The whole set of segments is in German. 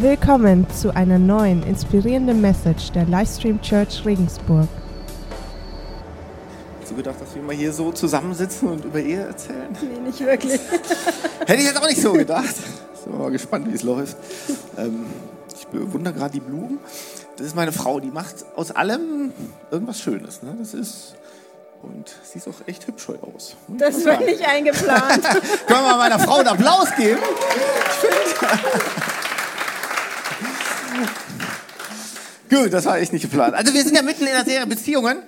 Willkommen zu einer neuen inspirierenden Message der Livestream Church Regensburg. Hast du gedacht, dass wir mal hier so zusammensitzen und über Ehe erzählen? Nee, nicht wirklich. Hätte ich jetzt auch nicht so gedacht. Sind wir mal gespannt, wie es läuft. Ähm, ich bewundere gerade die Blumen. Das ist meine Frau, die macht aus allem irgendwas Schönes. Ne? Das ist und sie ist auch echt hübsch heute aus. Das war nicht eingeplant. Können wir mal meiner Frau einen Applaus geben? Ich finde. Gut, das war echt nicht geplant. Also wir sind ja mitten in der Serie Beziehungen.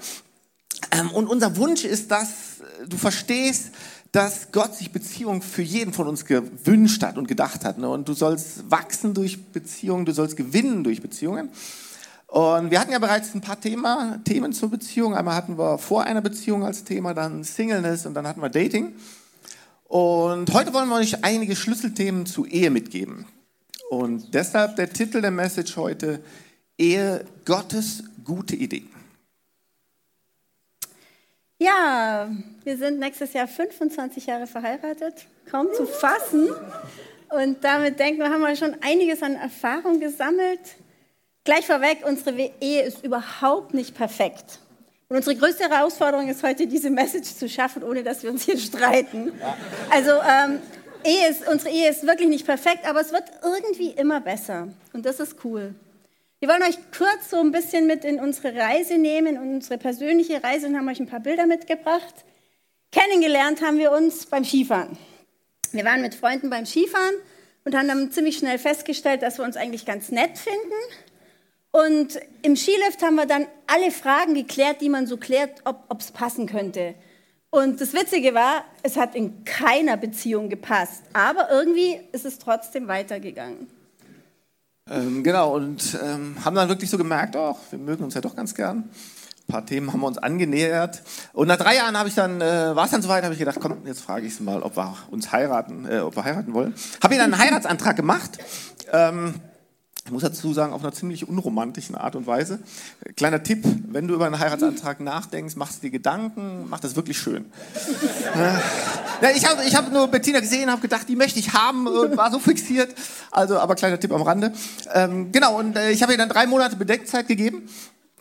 Ähm, und unser Wunsch ist, dass du verstehst, dass Gott sich Beziehungen für jeden von uns gewünscht hat und gedacht hat. Ne? Und du sollst wachsen durch Beziehungen, du sollst gewinnen durch Beziehungen. Und wir hatten ja bereits ein paar Thema, Themen zur Beziehung. Einmal hatten wir vor einer Beziehung als Thema, dann Singleness und dann hatten wir Dating. Und heute wollen wir euch einige Schlüsselthemen zu Ehe mitgeben. Und deshalb der Titel der Message heute, Ehe Gottes gute Idee. Ja, wir sind nächstes Jahr 25 Jahre verheiratet, kaum zu fassen. Und damit denken wir, haben wir schon einiges an Erfahrung gesammelt. Gleich vorweg, unsere Ehe ist überhaupt nicht perfekt. Und unsere größte Herausforderung ist heute, diese Message zu schaffen, ohne dass wir uns hier streiten. Also ähm, Ehe ist, unsere Ehe ist wirklich nicht perfekt, aber es wird irgendwie immer besser. Und das ist cool. Wir wollen euch kurz so ein bisschen mit in unsere Reise nehmen, unsere persönliche Reise und haben euch ein paar Bilder mitgebracht. Kennengelernt haben wir uns beim Skifahren. Wir waren mit Freunden beim Skifahren und haben dann ziemlich schnell festgestellt, dass wir uns eigentlich ganz nett finden. Und im Skilift haben wir dann alle Fragen geklärt, die man so klärt, ob es passen könnte. Und das Witzige war, es hat in keiner Beziehung gepasst, aber irgendwie ist es trotzdem weitergegangen. Ähm, genau, und ähm, haben dann wirklich so gemerkt, auch wir mögen uns ja doch ganz gern. Ein paar Themen haben wir uns angenähert. Und nach drei Jahren habe ich dann, äh, war es dann soweit, habe ich gedacht, komm, jetzt frage ich sie mal, ob wir uns heiraten, äh, ob wir heiraten wollen. Habe ihr dann einen Heiratsantrag gemacht. Ähm, ich muss dazu sagen, auf einer ziemlich unromantischen Art und Weise. Kleiner Tipp, wenn du über einen Heiratsantrag nachdenkst, machst du dir Gedanken, mach das wirklich schön. ja, ich habe ich hab nur Bettina gesehen, habe gedacht, die möchte ich haben war so fixiert. Also, aber kleiner Tipp am Rande. Ähm, genau, und äh, ich habe ihr dann drei Monate Bedeckzeit gegeben.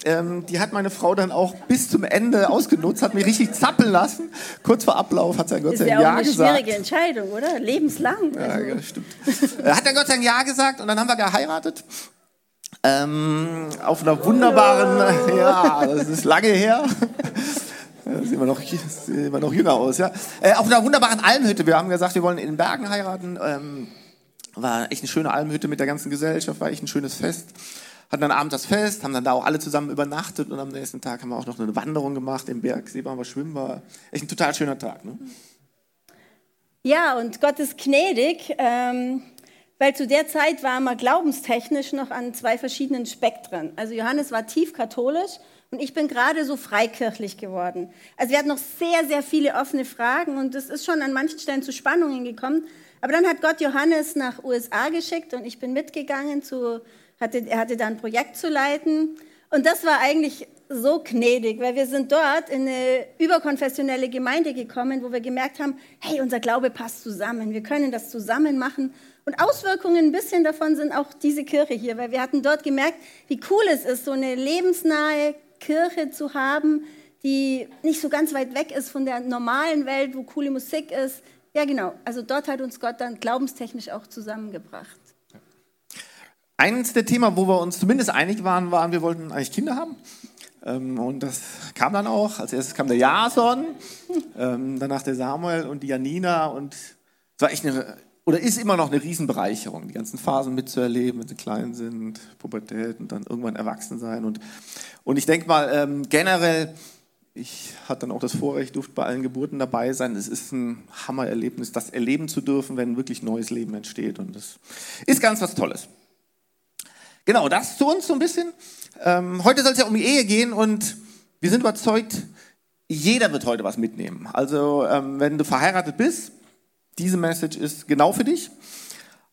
Ähm, die hat meine Frau dann auch bis zum Ende ausgenutzt, hat mir richtig zappeln lassen. Kurz vor Ablauf hat sie dann Gott sei Dank Ja gesagt. Das ist ja auch eine schwierige Entscheidung, oder? Lebenslang. Ja, also. ja stimmt. Äh, hat dann Gott sei Dank Ja gesagt und dann haben wir geheiratet. Ähm, auf einer wunderbaren, ja, das ist lange her. Sehen wir, noch, sehen wir noch jünger aus, ja. Äh, auf einer wunderbaren Almhütte. Wir haben gesagt, wir wollen in den Bergen heiraten. Ähm, war echt eine schöne Almhütte mit der ganzen Gesellschaft, war echt ein schönes Fest hatten dann abends das Fest, haben dann da auch alle zusammen übernachtet und am nächsten Tag haben wir auch noch eine Wanderung gemacht im Bergsee, waren wir schwimmen, war echt ein total schöner Tag. Ne? Ja, und Gott ist gnädig, ähm, weil zu der Zeit waren wir glaubenstechnisch noch an zwei verschiedenen Spektren. Also Johannes war tief katholisch und ich bin gerade so freikirchlich geworden. Also wir hatten noch sehr, sehr viele offene Fragen und es ist schon an manchen Stellen zu Spannungen gekommen. Aber dann hat Gott Johannes nach USA geschickt und ich bin mitgegangen zu hatte, er hatte da ein Projekt zu leiten. Und das war eigentlich so gnädig, weil wir sind dort in eine überkonfessionelle Gemeinde gekommen, wo wir gemerkt haben, hey, unser Glaube passt zusammen, wir können das zusammen machen. Und Auswirkungen ein bisschen davon sind auch diese Kirche hier, weil wir hatten dort gemerkt, wie cool es ist, so eine lebensnahe Kirche zu haben, die nicht so ganz weit weg ist von der normalen Welt, wo coole Musik ist. Ja, genau. Also dort hat uns Gott dann glaubenstechnisch auch zusammengebracht. Eins der Themen, wo wir uns zumindest einig waren, waren, wir wollten eigentlich Kinder haben. Ähm, und das kam dann auch. Als erstes kam der Jason, ähm, danach der Samuel und die Janina. Und es war echt eine, oder ist immer noch eine Riesenbereicherung, die ganzen Phasen mitzuerleben, wenn sie klein sind, Pubertät und dann irgendwann erwachsen sein. Und, und ich denke mal, ähm, generell, ich hatte dann auch das Vorrecht, durfte bei allen Geburten dabei sein. Es ist ein Hammererlebnis, das erleben zu dürfen, wenn wirklich neues Leben entsteht. Und das ist ganz was Tolles. Genau, das zu uns so ein bisschen. Ähm, heute soll es ja um die Ehe gehen und wir sind überzeugt, jeder wird heute was mitnehmen. Also ähm, wenn du verheiratet bist, diese Message ist genau für dich.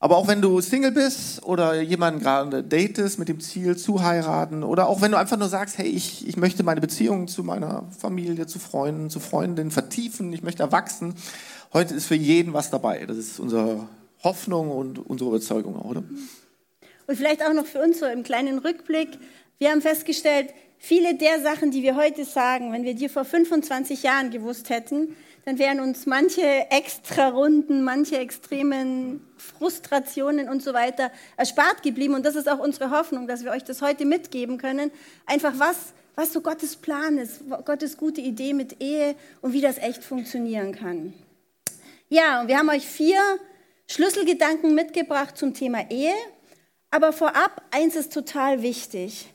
Aber auch wenn du Single bist oder jemanden gerade datest mit dem Ziel zu heiraten oder auch wenn du einfach nur sagst, hey, ich, ich möchte meine Beziehung zu meiner Familie, zu Freunden, zu Freundinnen vertiefen, ich möchte erwachsen, heute ist für jeden was dabei. Das ist unsere Hoffnung und unsere Überzeugung, oder? Und vielleicht auch noch für uns so im kleinen Rückblick. Wir haben festgestellt, viele der Sachen, die wir heute sagen, wenn wir die vor 25 Jahren gewusst hätten, dann wären uns manche extra Runden, manche extremen Frustrationen und so weiter erspart geblieben. Und das ist auch unsere Hoffnung, dass wir euch das heute mitgeben können. Einfach was, was so Gottes Plan ist, Gottes gute Idee mit Ehe und wie das echt funktionieren kann. Ja, und wir haben euch vier Schlüsselgedanken mitgebracht zum Thema Ehe. Aber vorab, eins ist total wichtig.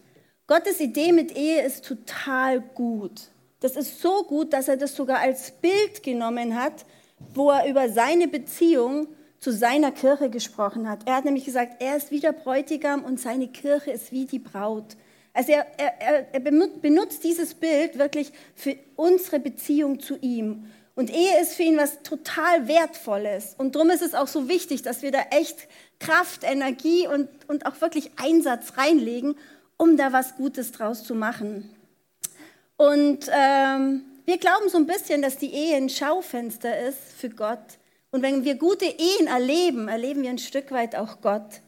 Gottes Idee mit Ehe ist total gut. Das ist so gut, dass er das sogar als Bild genommen hat, wo er über seine Beziehung zu seiner Kirche gesprochen hat. Er hat nämlich gesagt, er ist wie der Bräutigam und seine Kirche ist wie die Braut. Also er, er, er benutzt dieses Bild wirklich für unsere Beziehung zu ihm. Und Ehe ist für ihn was total Wertvolles. Und darum ist es auch so wichtig, dass wir da echt Kraft, Energie und, und auch wirklich Einsatz reinlegen, um da was Gutes draus zu machen. Und ähm, wir glauben so ein bisschen, dass die Ehe ein Schaufenster ist für Gott. Und wenn wir gute Ehen erleben, erleben wir ein Stück weit auch Gott.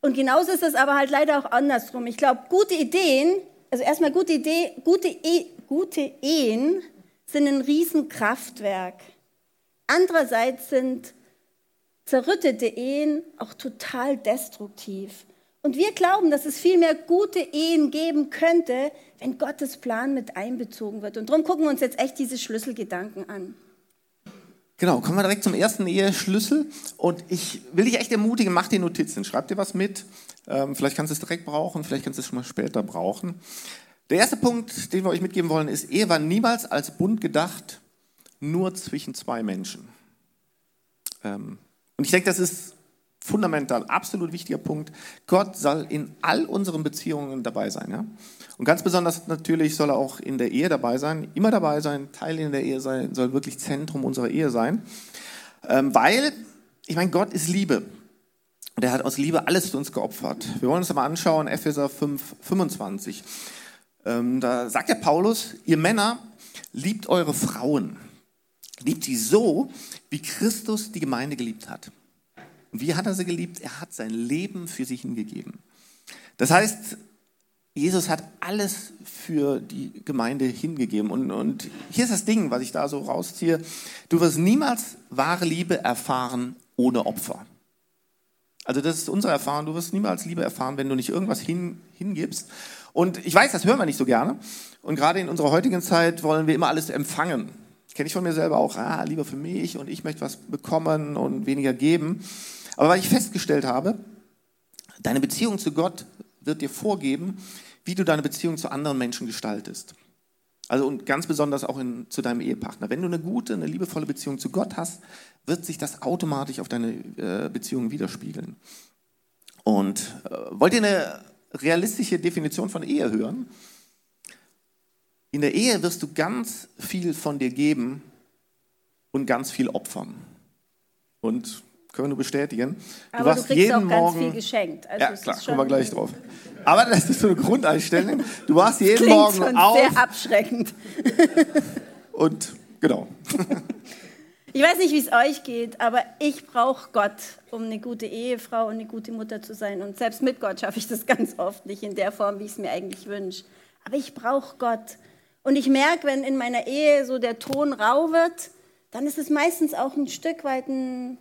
Und genauso ist es aber halt leider auch andersrum. Ich glaube, gute Ideen, also erstmal gute, Idee, gute, e, gute Ehen sind ein Riesenkraftwerk. Andererseits sind zerrüttete Ehen auch total destruktiv. Und wir glauben, dass es viel mehr gute Ehen geben könnte, wenn Gottes Plan mit einbezogen wird. Und darum gucken wir uns jetzt echt diese Schlüsselgedanken an. Genau, kommen wir direkt zum ersten Eheschlüssel. Und ich will dich echt ermutigen, mach dir Notizen, schreib dir was mit. Ähm, vielleicht kannst du es direkt brauchen, vielleicht kannst du es schon mal später brauchen. Der erste Punkt, den wir euch mitgeben wollen, ist, Ehe war niemals als Bund gedacht, nur zwischen zwei Menschen. Ähm, und ich denke, das ist fundamental, absolut wichtiger Punkt. Gott soll in all unseren Beziehungen dabei sein. Ja? Und ganz besonders natürlich soll er auch in der Ehe dabei sein, immer dabei sein, Teil in der Ehe sein, soll wirklich Zentrum unserer Ehe sein. Ähm, weil, ich meine, Gott ist Liebe. Und er hat aus Liebe alles für uns geopfert. Wir wollen uns mal anschauen, Epheser 5, 25. Ähm, da sagt der Paulus, ihr Männer, liebt eure Frauen. Liebt sie so, wie Christus die Gemeinde geliebt hat. Und wie hat er sie geliebt? Er hat sein Leben für sie hingegeben. Das heißt, Jesus hat alles für die Gemeinde hingegeben. Und, und hier ist das Ding, was ich da so rausziehe. Du wirst niemals wahre Liebe erfahren ohne Opfer. Also das ist unsere Erfahrung. Du wirst niemals Liebe erfahren, wenn du nicht irgendwas hin, hingibst. Und ich weiß, das hören wir nicht so gerne. Und gerade in unserer heutigen Zeit wollen wir immer alles empfangen. Kenne ich von mir selber auch, ah, lieber für mich und ich möchte was bekommen und weniger geben. Aber weil ich festgestellt habe, deine Beziehung zu Gott wird dir vorgeben, wie du deine Beziehung zu anderen Menschen gestaltest. Also und ganz besonders auch in, zu deinem Ehepartner. Wenn du eine gute, eine liebevolle Beziehung zu Gott hast, wird sich das automatisch auf deine äh, Beziehung widerspiegeln. Und äh, wollt ihr eine realistische Definition von Ehe hören. In der Ehe wirst du ganz viel von dir geben und ganz viel opfern. Und können wir bestätigen. Du Aber du kriegst jeden auch ganz Morgen, viel geschenkt. Also ja, klar, kommen wir gleich drauf. Aber das ist so eine Grundeinstellung. Du warst jeden Morgen auf. sehr abschreckend. und genau. Ich weiß nicht, wie es euch geht, aber ich brauche Gott, um eine gute Ehefrau und eine gute Mutter zu sein. Und selbst mit Gott schaffe ich das ganz oft nicht in der Form, wie ich es mir eigentlich wünsche. Aber ich brauche Gott. Und ich merke, wenn in meiner Ehe so der Ton rau wird, dann ist es meistens auch ein Stück weit ein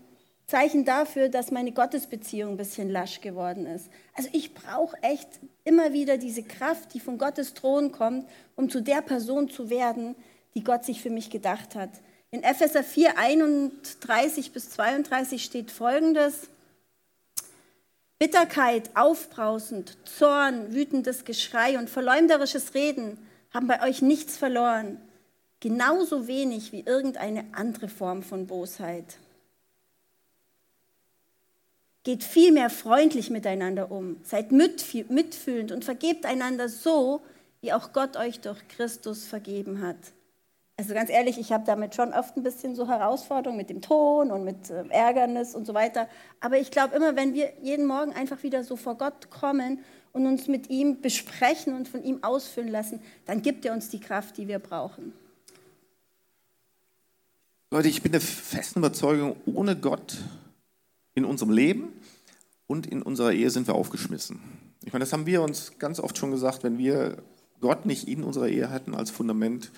Zeichen dafür, dass meine Gottesbeziehung ein bisschen lasch geworden ist. Also ich brauche echt immer wieder diese Kraft, die von Gottes Thron kommt, um zu der Person zu werden, die Gott sich für mich gedacht hat. In Epheser 4, 31 bis 32 steht folgendes. Bitterkeit, aufbrausend, Zorn, wütendes Geschrei und verleumderisches Reden haben bei euch nichts verloren. Genauso wenig wie irgendeine andere Form von Bosheit. Geht vielmehr freundlich miteinander um, seid mitfühlend und vergebt einander so, wie auch Gott euch durch Christus vergeben hat. Also ganz ehrlich, ich habe damit schon oft ein bisschen so Herausforderungen mit dem Ton und mit äh, Ärgernis und so weiter. Aber ich glaube immer, wenn wir jeden Morgen einfach wieder so vor Gott kommen und uns mit ihm besprechen und von ihm ausfüllen lassen, dann gibt er uns die Kraft, die wir brauchen. Leute, ich bin der festen Überzeugung, ohne Gott in unserem Leben und in unserer Ehe sind wir aufgeschmissen. Ich meine, das haben wir uns ganz oft schon gesagt, wenn wir Gott nicht in unserer Ehe hätten als Fundament.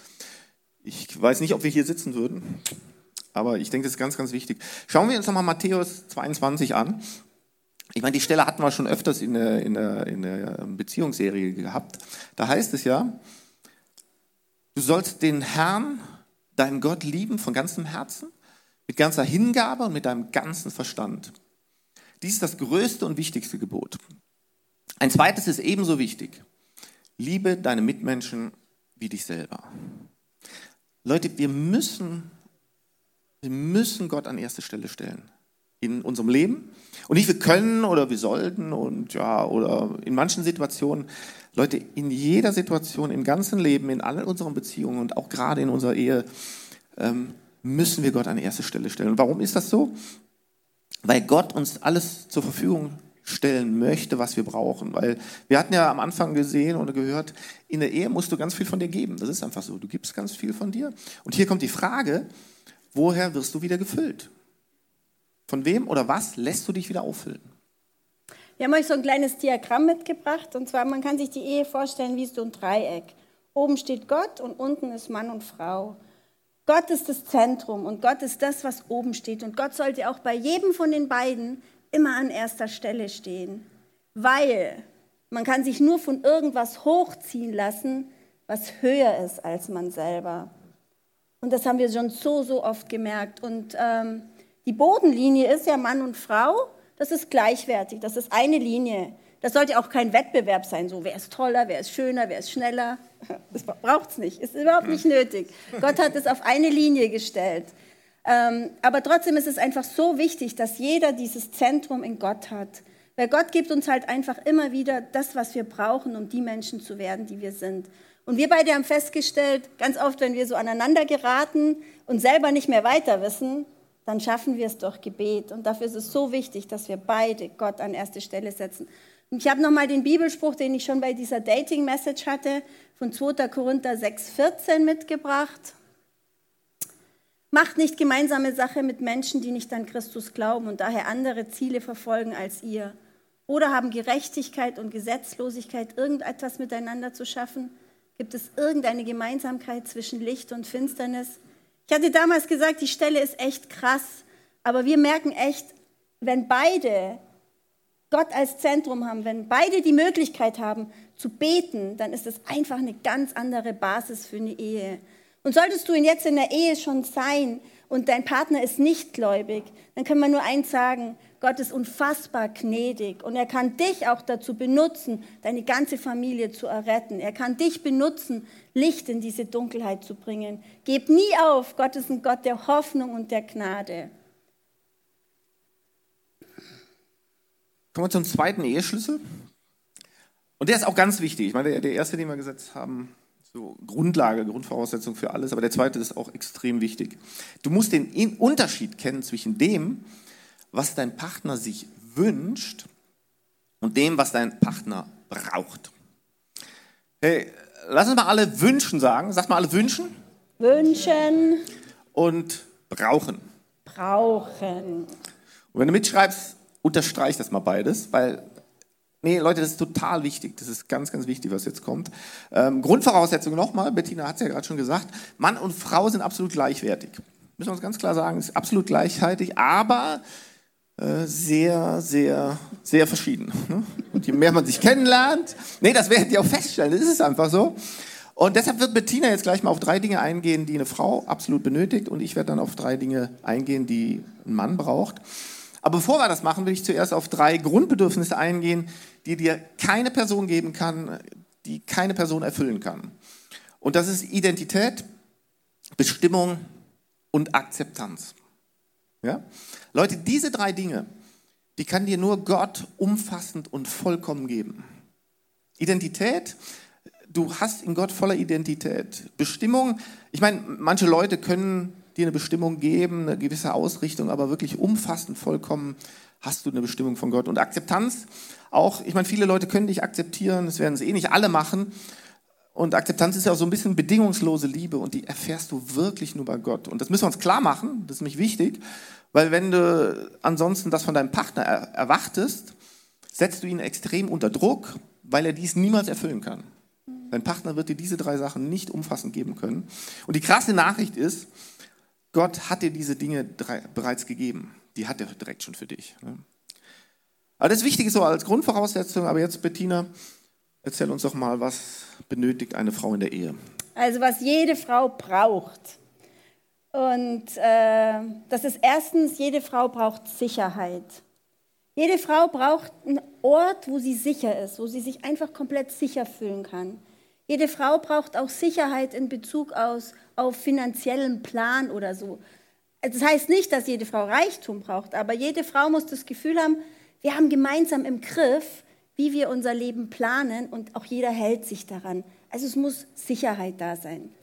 Ich weiß nicht, ob wir hier sitzen würden, aber ich denke, das ist ganz, ganz wichtig. Schauen wir uns nochmal Matthäus 22 an. Ich meine, die Stelle hatten wir schon öfters in der, in, der, in der Beziehungsserie gehabt. Da heißt es ja, du sollst den Herrn, deinen Gott lieben von ganzem Herzen, mit ganzer Hingabe und mit deinem ganzen Verstand. Dies ist das größte und wichtigste Gebot. Ein zweites ist ebenso wichtig. Liebe deine Mitmenschen wie dich selber. Leute, wir müssen, wir müssen Gott an erste Stelle stellen in unserem Leben. Und nicht wir können oder wir sollten und ja, oder in manchen Situationen. Leute, in jeder Situation, im ganzen Leben, in allen unseren Beziehungen und auch gerade in unserer Ehe, ähm, müssen wir Gott an erste Stelle stellen. Und warum ist das so? Weil Gott uns alles zur Verfügung stellen möchte, was wir brauchen. Weil wir hatten ja am Anfang gesehen oder gehört, in der Ehe musst du ganz viel von dir geben. Das ist einfach so. Du gibst ganz viel von dir. Und hier kommt die Frage, woher wirst du wieder gefüllt? Von wem oder was lässt du dich wieder auffüllen? Wir haben euch so ein kleines Diagramm mitgebracht. Und zwar, man kann sich die Ehe vorstellen wie so ein Dreieck. Oben steht Gott und unten ist Mann und Frau. Gott ist das Zentrum und Gott ist das, was oben steht. Und Gott sollte auch bei jedem von den beiden immer an erster Stelle stehen. Weil man kann sich nur von irgendwas hochziehen lassen, was höher ist als man selber. Und das haben wir schon so, so oft gemerkt. Und ähm, die Bodenlinie ist ja Mann und Frau, das ist gleichwertig, das ist eine Linie. Das sollte auch kein Wettbewerb sein, so wer ist toller, wer ist schöner, wer ist schneller. Das braucht es nicht, ist überhaupt nicht nötig. Gott hat es auf eine Linie gestellt. Ähm, aber trotzdem ist es einfach so wichtig, dass jeder dieses Zentrum in Gott hat. Weil Gott gibt uns halt einfach immer wieder das, was wir brauchen, um die Menschen zu werden, die wir sind. Und wir beide haben festgestellt, ganz oft, wenn wir so aneinander geraten und selber nicht mehr weiter wissen, dann schaffen wir es durch Gebet. Und dafür ist es so wichtig, dass wir beide Gott an erste Stelle setzen. Und ich habe nochmal den Bibelspruch, den ich schon bei dieser Dating-Message hatte, von 2. Korinther 6,14 mitgebracht. Macht nicht gemeinsame Sache mit Menschen, die nicht an Christus glauben und daher andere Ziele verfolgen als ihr. Oder haben Gerechtigkeit und Gesetzlosigkeit irgendetwas miteinander zu schaffen? Gibt es irgendeine Gemeinsamkeit zwischen Licht und Finsternis? Ich hatte damals gesagt, die Stelle ist echt krass, aber wir merken echt, wenn beide Gott als Zentrum haben, wenn beide die Möglichkeit haben zu beten, dann ist es einfach eine ganz andere Basis für eine Ehe. Und solltest du ihn jetzt in der Ehe schon sein und dein Partner ist nicht gläubig, dann können wir nur eins sagen, Gott ist unfassbar gnädig und er kann dich auch dazu benutzen, deine ganze Familie zu erretten. Er kann dich benutzen, Licht in diese Dunkelheit zu bringen. Gib nie auf, Gott ist ein Gott der Hoffnung und der Gnade. Kommen wir zum zweiten Eheschlüssel. Und der ist auch ganz wichtig. Ich meine, der, der erste, den wir gesetzt haben, so Grundlage, Grundvoraussetzung für alles, aber der zweite ist auch extrem wichtig. Du musst den Unterschied kennen zwischen dem, was dein Partner sich wünscht und dem, was dein Partner braucht. Hey, lass uns mal alle wünschen sagen. Sag mal alle wünschen. Wünschen. Und brauchen. Brauchen. Und wenn du mitschreibst, unterstreiche das mal beides, weil, nee, Leute, das ist total wichtig. Das ist ganz, ganz wichtig, was jetzt kommt. Ähm, Grundvoraussetzung nochmal, Bettina hat es ja gerade schon gesagt, Mann und Frau sind absolut gleichwertig. Müssen wir uns ganz klar sagen, ist absolut gleichwertig, aber äh, sehr, sehr, sehr verschieden. Ne? Und je mehr man sich kennenlernt, nee, das werdet ihr auch feststellen, das ist einfach so. Und deshalb wird Bettina jetzt gleich mal auf drei Dinge eingehen, die eine Frau absolut benötigt und ich werde dann auf drei Dinge eingehen, die ein Mann braucht. Aber bevor wir das machen, will ich zuerst auf drei Grundbedürfnisse eingehen, die dir keine Person geben kann, die keine Person erfüllen kann. Und das ist Identität, Bestimmung und Akzeptanz. Ja? Leute, diese drei Dinge, die kann dir nur Gott umfassend und vollkommen geben. Identität, du hast in Gott voller Identität. Bestimmung, ich meine, manche Leute können dir eine Bestimmung geben, eine gewisse Ausrichtung, aber wirklich umfassend, vollkommen hast du eine Bestimmung von Gott. Und Akzeptanz auch, ich meine, viele Leute können dich akzeptieren, das werden sie eh nicht alle machen. Und Akzeptanz ist ja auch so ein bisschen bedingungslose Liebe und die erfährst du wirklich nur bei Gott. Und das müssen wir uns klar machen, das ist nämlich wichtig, weil wenn du ansonsten das von deinem Partner erwartest, setzt du ihn extrem unter Druck, weil er dies niemals erfüllen kann. Dein Partner wird dir diese drei Sachen nicht umfassend geben können. Und die krasse Nachricht ist, Gott hat dir diese Dinge bereits gegeben. Die hat er direkt schon für dich. Ne? Aber das Wichtige so als Grundvoraussetzung. Aber jetzt, Bettina, erzähl uns doch mal, was benötigt eine Frau in der Ehe? Also was jede Frau braucht. Und äh, das ist erstens, jede Frau braucht Sicherheit. Jede Frau braucht einen Ort, wo sie sicher ist, wo sie sich einfach komplett sicher fühlen kann. Jede Frau braucht auch Sicherheit in Bezug aus, auf finanziellen Plan oder so. Das heißt nicht, dass jede Frau Reichtum braucht, aber jede Frau muss das Gefühl haben, wir haben gemeinsam im Griff, wie wir unser Leben planen und auch jeder hält sich daran. Also es muss Sicherheit da sein.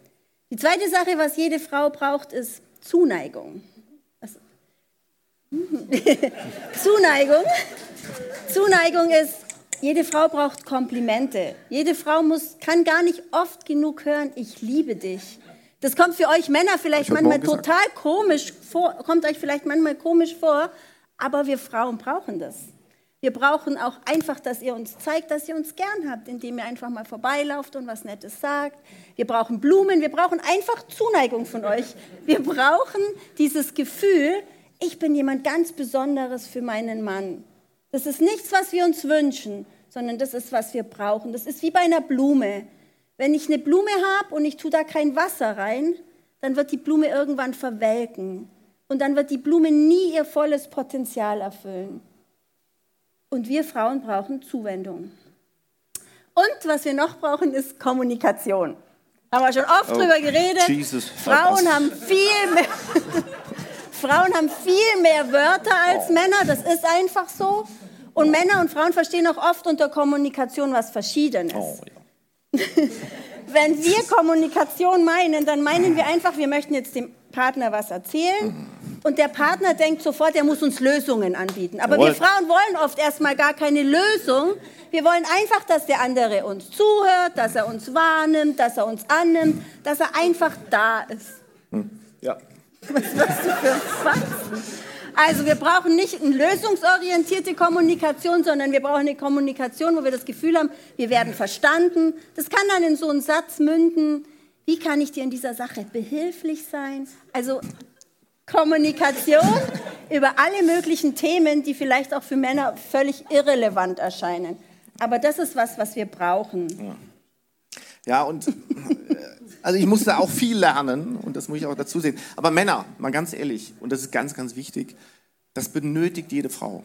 Die zweite Sache, was jede Frau braucht, ist Zuneigung. Zuneigung. Zuneigung ist, jede Frau braucht Komplimente. Jede Frau muss, kann gar nicht oft genug hören, ich liebe dich. Das kommt für euch Männer vielleicht manchmal total komisch vor, kommt euch vielleicht manchmal komisch vor, aber wir Frauen brauchen das. Wir brauchen auch einfach, dass ihr uns zeigt, dass ihr uns gern habt, indem ihr einfach mal vorbeilauft und was Nettes sagt. Wir brauchen Blumen, wir brauchen einfach Zuneigung von euch. Wir brauchen dieses Gefühl, ich bin jemand ganz Besonderes für meinen Mann. Das ist nichts, was wir uns wünschen, sondern das ist, was wir brauchen. Das ist wie bei einer Blume. Wenn ich eine Blume habe und ich tue da kein Wasser rein, dann wird die Blume irgendwann verwelken. Und dann wird die Blume nie ihr volles Potenzial erfüllen. Und wir Frauen brauchen Zuwendung. Und was wir noch brauchen, ist Kommunikation. Haben wir schon oft oh, drüber geredet. Jesus, Frauen haben viel mehr. Frauen haben viel mehr Wörter als Männer, das ist einfach so. Und Männer und Frauen verstehen auch oft unter Kommunikation was Verschiedenes. Oh, ja. Wenn wir Kommunikation meinen, dann meinen wir einfach, wir möchten jetzt dem Partner was erzählen und der Partner denkt sofort, er muss uns Lösungen anbieten. Aber wir Frauen wollen oft erstmal gar keine Lösung. Wir wollen einfach, dass der andere uns zuhört, dass er uns wahrnimmt, dass er uns annimmt, dass er einfach da ist. Hm. Ja. Was machst du für Faxen? Also wir brauchen nicht eine lösungsorientierte Kommunikation, sondern wir brauchen eine Kommunikation, wo wir das Gefühl haben, wir werden verstanden. Das kann dann in so einen Satz münden, wie kann ich dir in dieser Sache behilflich sein? Also Kommunikation über alle möglichen Themen, die vielleicht auch für Männer völlig irrelevant erscheinen. Aber das ist was, was wir brauchen. Ja. Ja, und also ich musste auch viel lernen und das muss ich auch dazu sehen. Aber Männer, mal ganz ehrlich, und das ist ganz, ganz wichtig, das benötigt jede Frau.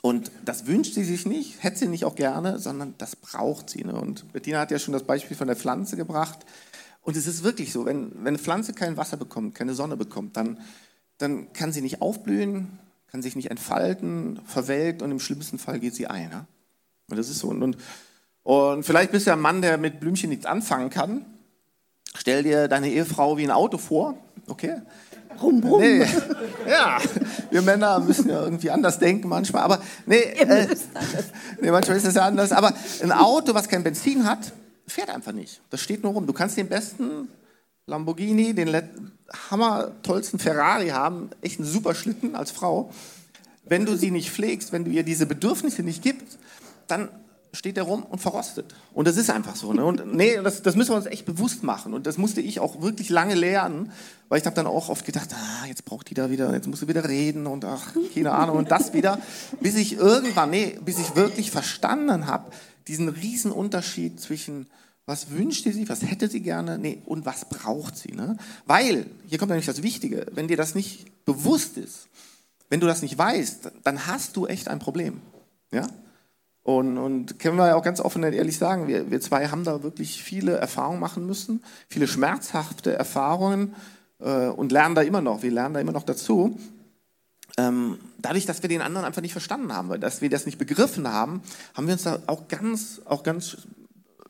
Und das wünscht sie sich nicht, hätte sie nicht auch gerne, sondern das braucht sie. Ne? Und Bettina hat ja schon das Beispiel von der Pflanze gebracht. Und es ist wirklich so, wenn, wenn eine Pflanze kein Wasser bekommt, keine Sonne bekommt, dann, dann kann sie nicht aufblühen, kann sich nicht entfalten, verwelkt und im schlimmsten Fall geht sie ein. Ne? Und das ist so. Und, und vielleicht bist du ja ein Mann, der mit Blümchen nichts anfangen kann. Stell dir deine Ehefrau wie ein Auto vor, okay? Rum, rum. Nee. Ja, wir Männer müssen ja irgendwie anders denken manchmal, aber nee, äh, nee, manchmal ist es ja anders. Aber ein Auto, was kein Benzin hat, fährt einfach nicht. Das steht nur rum. Du kannst den besten Lamborghini, den hammer tollsten Ferrari haben, echt einen super Schlitten als Frau. Wenn du sie nicht pflegst, wenn du ihr diese Bedürfnisse nicht gibst, dann steht er rum und verrostet. Und das ist einfach so. Ne? Und nee, das, das müssen wir uns echt bewusst machen. Und das musste ich auch wirklich lange lernen, weil ich habe dann auch oft gedacht, ah, jetzt braucht die da wieder, jetzt muss sie wieder reden und ach, keine Ahnung und das wieder, bis ich irgendwann, nee, bis ich wirklich verstanden habe, diesen riesen Unterschied zwischen was wünscht sie sich, was hätte sie gerne, nee, und was braucht sie. Ne? Weil, hier kommt nämlich das Wichtige, wenn dir das nicht bewusst ist, wenn du das nicht weißt, dann hast du echt ein Problem. Ja? Und, und können wir ja auch ganz offen und ehrlich sagen, wir, wir zwei haben da wirklich viele Erfahrungen machen müssen, viele schmerzhafte Erfahrungen äh, und lernen da immer noch. Wir lernen da immer noch dazu. Ähm, dadurch, dass wir den anderen einfach nicht verstanden haben, dass wir das nicht begriffen haben, haben wir uns da auch ganz, auch ganz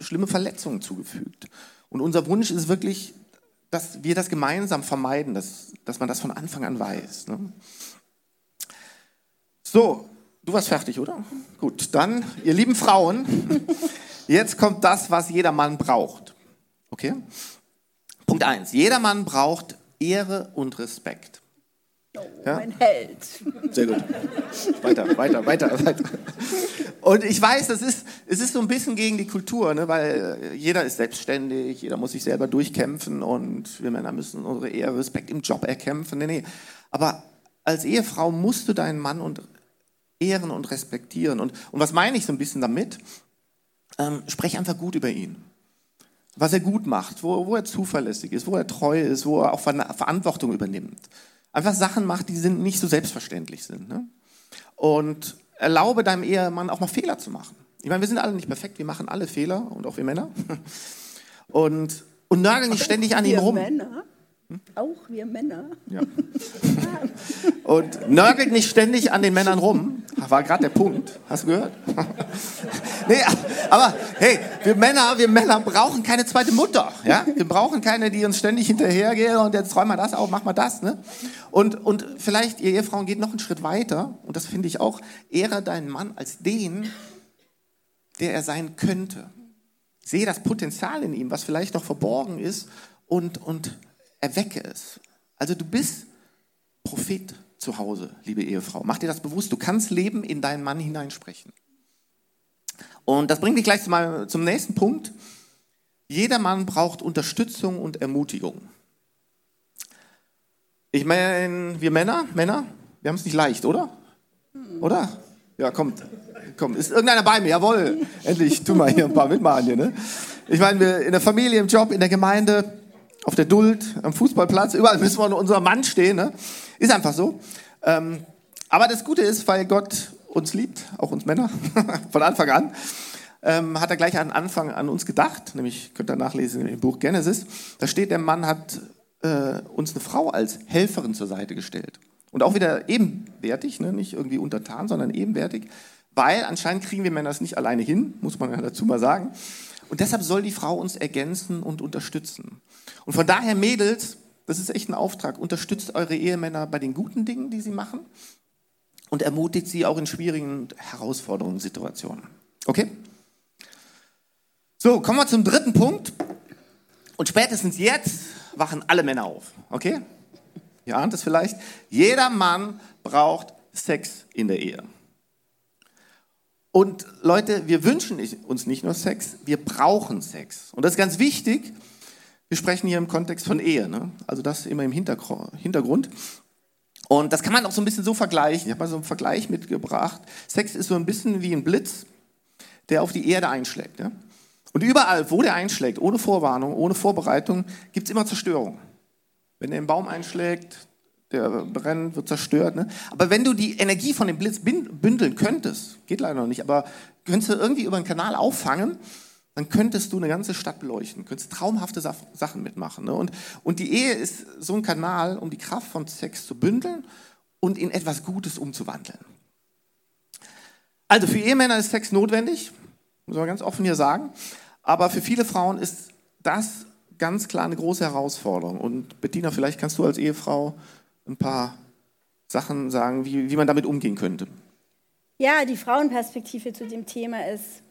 schlimme Verletzungen zugefügt. Und unser Wunsch ist wirklich, dass wir das gemeinsam vermeiden, dass, dass man das von Anfang an weiß. Ne? So, Du warst fertig, oder? Gut, dann, ihr lieben Frauen, jetzt kommt das, was jeder Mann braucht. Okay? Punkt 1. Jeder Mann braucht Ehre und Respekt. Oh, ja? Mein Held. Sehr gut. Weiter, weiter, weiter, weiter. Und ich weiß, das ist, es ist so ein bisschen gegen die Kultur, ne? weil jeder ist selbstständig, jeder muss sich selber durchkämpfen und wir Männer müssen unsere Ehe Respekt im Job erkämpfen. Nee, nee. Aber als Ehefrau musst du deinen Mann und ehren und respektieren. Und, und was meine ich so ein bisschen damit? Ähm, sprech einfach gut über ihn. Was er gut macht, wo, wo er zuverlässig ist, wo er treu ist, wo er auch Verantwortung übernimmt einfach Sachen macht, die sind nicht so selbstverständlich sind. Ne? Und erlaube deinem Ehemann auch mal Fehler zu machen. Ich meine, wir sind alle nicht perfekt, wir machen alle Fehler und auch wir Männer. Und, und nörgeln nicht ständig an ihm rum. Männer? Auch wir Männer. Ja. Und nörgelt nicht ständig an den Männern rum. War gerade der Punkt. Hast du gehört? nee, aber hey, wir Männer, wir Männer brauchen keine zweite Mutter. Ja? Wir brauchen keine, die uns ständig hinterhergehen und jetzt räum mal das auf, mach mal das. Ne? Und, und vielleicht, ihr Ehefrauen geht noch einen Schritt weiter. Und das finde ich auch. Ehre deinen Mann als den, der er sein könnte. Sehe das Potenzial in ihm, was vielleicht noch verborgen ist und, und erwecke es. Also du bist Prophet zu Hause, liebe Ehefrau. Mach dir das bewusst. Du kannst Leben in deinen Mann hineinsprechen. Und das bringt mich gleich zum nächsten Punkt. Jeder Mann braucht Unterstützung und Ermutigung. Ich meine, wir Männer, Männer, wir haben es nicht leicht, oder? Oder? Ja, kommt. Komm, ist irgendeiner bei mir? Jawohl. Endlich, tu mal hier ein paar mitmachen hier, ne? Ich meine, wir in der Familie, im Job, in der Gemeinde, auf der Duld, am Fußballplatz, überall müssen wir unser Mann stehen. Ne? Ist einfach so. Ähm, aber das Gute ist, weil Gott uns liebt, auch uns Männer, von Anfang an, ähm, hat er gleich an Anfang an uns gedacht. Nämlich, könnt ihr nachlesen im Buch Genesis. Da steht, der Mann hat äh, uns eine Frau als Helferin zur Seite gestellt. Und auch wieder ebenwertig, ne? nicht irgendwie untertan, sondern ebenwertig. Weil anscheinend kriegen wir Männer es nicht alleine hin, muss man ja dazu mal sagen. Und deshalb soll die Frau uns ergänzen und unterstützen. Und von daher, Mädels, das ist echt ein Auftrag, unterstützt eure Ehemänner bei den guten Dingen, die sie machen und ermutigt sie auch in schwierigen Herausforderungen, Situationen. Okay? So, kommen wir zum dritten Punkt. Und spätestens jetzt wachen alle Männer auf. Okay? Ihr ahnt es vielleicht. Jeder Mann braucht Sex in der Ehe. Und Leute, wir wünschen uns nicht nur Sex, wir brauchen Sex. Und das ist ganz wichtig. Wir sprechen hier im Kontext von Ehe, ne? also das immer im Hintergrund. Und das kann man auch so ein bisschen so vergleichen. Ich habe mal so einen Vergleich mitgebracht. Sex ist so ein bisschen wie ein Blitz, der auf die Erde einschlägt. Ja? Und überall, wo der einschlägt, ohne Vorwarnung, ohne Vorbereitung, gibt es immer Zerstörung. Wenn er im Baum einschlägt, der brennt, wird zerstört. Ne? Aber wenn du die Energie von dem Blitz bündeln könntest, geht leider noch nicht, aber könntest du irgendwie über einen Kanal auffangen, dann könntest du eine ganze Stadt beleuchten, könntest traumhafte Sachen mitmachen. Ne? Und, und die Ehe ist so ein Kanal, um die Kraft von Sex zu bündeln und in etwas Gutes umzuwandeln. Also für Ehemänner ist Sex notwendig, muss man ganz offen hier sagen, aber für viele Frauen ist das ganz klar eine große Herausforderung. Und Bettina, vielleicht kannst du als Ehefrau ein paar Sachen sagen, wie, wie man damit umgehen könnte. Ja, die Frauenperspektive zu dem Thema ist,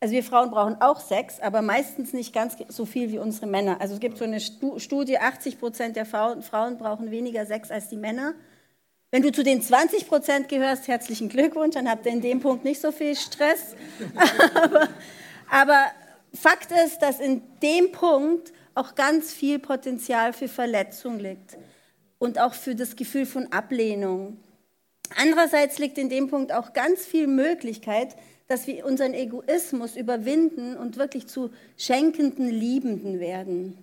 also wir Frauen brauchen auch Sex, aber meistens nicht ganz so viel wie unsere Männer. Also es gibt so eine Studie, 80 Prozent der Frauen, brauchen weniger Sex als die Männer. Wenn du zu den 20 Prozent gehörst, herzlichen Glückwunsch, dann habt ihr in dem Punkt nicht so viel Stress. aber, aber Fakt ist, dass in dem Punkt auch ganz viel Potenzial für Verletzung liegt und auch für das Gefühl von Ablehnung. Andererseits liegt in dem Punkt auch ganz viel Möglichkeit, dass wir unseren Egoismus überwinden und wirklich zu schenkenden Liebenden werden.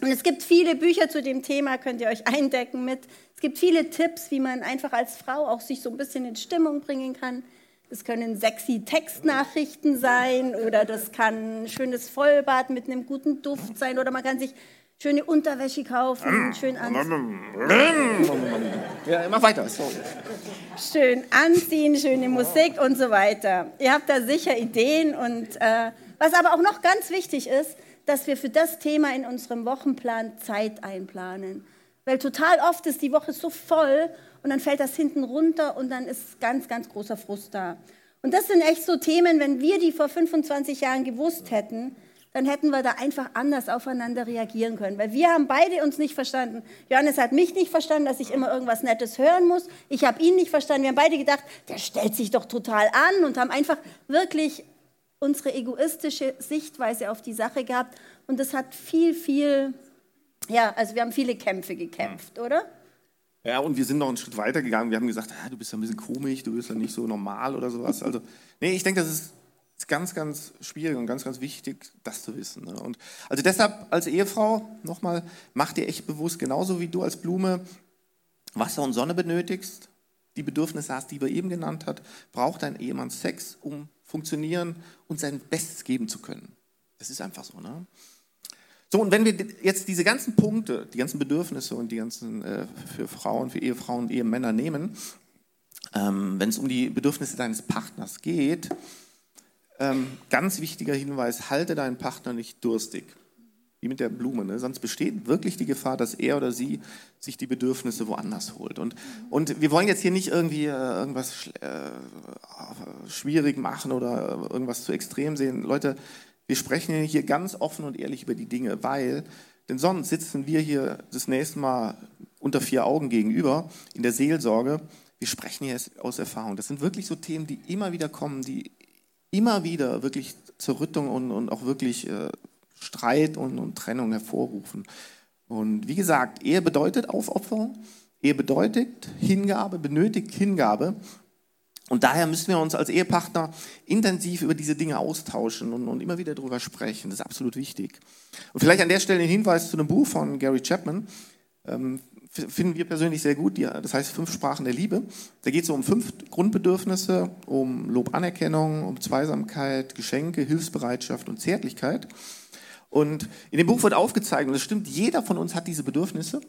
Und es gibt viele Bücher zu dem Thema, könnt ihr euch eindecken mit. Es gibt viele Tipps, wie man einfach als Frau auch sich so ein bisschen in Stimmung bringen kann. Das können sexy Textnachrichten sein oder das kann ein schönes Vollbad mit einem guten Duft sein oder man kann sich schöne Unterwäsche kaufen, schön anziehen. Ja, mach weiter. Schön anziehen, schöne Musik und so weiter. Ihr habt da sicher Ideen und äh, was aber auch noch ganz wichtig ist, dass wir für das Thema in unserem Wochenplan Zeit einplanen. Weil total oft ist die Woche so voll und dann fällt das hinten runter und dann ist ganz, ganz großer Frust da. Und das sind echt so Themen, wenn wir die vor 25 Jahren gewusst hätten, dann hätten wir da einfach anders aufeinander reagieren können. Weil wir haben beide uns nicht verstanden. Johannes hat mich nicht verstanden, dass ich immer irgendwas Nettes hören muss. Ich habe ihn nicht verstanden. Wir haben beide gedacht, der stellt sich doch total an und haben einfach wirklich unsere egoistische Sichtweise auf die Sache gehabt. Und das hat viel, viel, ja, also wir haben viele Kämpfe gekämpft, oder? Ja, und wir sind noch einen Schritt weiter gegangen. Wir haben gesagt, ah, du bist ja ein bisschen komisch, du bist ja nicht so normal oder sowas. Also, nee, ich denke, das ist ist ganz, ganz schwierig und ganz, ganz wichtig, das zu wissen. Ne? Und also deshalb als Ehefrau, nochmal, mach dir echt bewusst, genauso wie du als Blume Wasser und Sonne benötigst, die Bedürfnisse hast, die wir eben genannt hat, braucht dein Ehemann Sex, um funktionieren und sein Bestes geben zu können. Das ist einfach so. Ne? So, und wenn wir jetzt diese ganzen Punkte, die ganzen Bedürfnisse und die ganzen äh, für Frauen, für Ehefrauen und Ehemänner nehmen, ähm, wenn es um die Bedürfnisse deines Partners geht, ähm, ganz wichtiger Hinweis, halte deinen Partner nicht durstig. Wie mit der Blume. Ne? Sonst besteht wirklich die Gefahr, dass er oder sie sich die Bedürfnisse woanders holt. Und, und wir wollen jetzt hier nicht irgendwie äh, irgendwas äh, schwierig machen oder irgendwas zu extrem sehen. Leute, wir sprechen hier ganz offen und ehrlich über die Dinge, weil, denn sonst sitzen wir hier das nächste Mal unter vier Augen gegenüber in der Seelsorge. Wir sprechen hier aus Erfahrung. Das sind wirklich so Themen, die immer wieder kommen, die immer wieder wirklich Zerrüttung und, und auch wirklich äh, Streit und, und Trennung hervorrufen. Und wie gesagt, Ehe bedeutet Aufopferung, Ehe bedeutet Hingabe, benötigt Hingabe. Und daher müssen wir uns als Ehepartner intensiv über diese Dinge austauschen und, und, immer wieder darüber sprechen. Das ist absolut wichtig. Und vielleicht an der Stelle ein Hinweis zu einem Buch von Gary Chapman. Ähm, finden wir persönlich sehr gut, das heißt Fünf Sprachen der Liebe. Da geht es um fünf Grundbedürfnisse, um Lob, Anerkennung, um Zweisamkeit, Geschenke, Hilfsbereitschaft und Zärtlichkeit. Und in dem Buch wird aufgezeigt, und es stimmt, jeder von uns hat diese Bedürfnisse,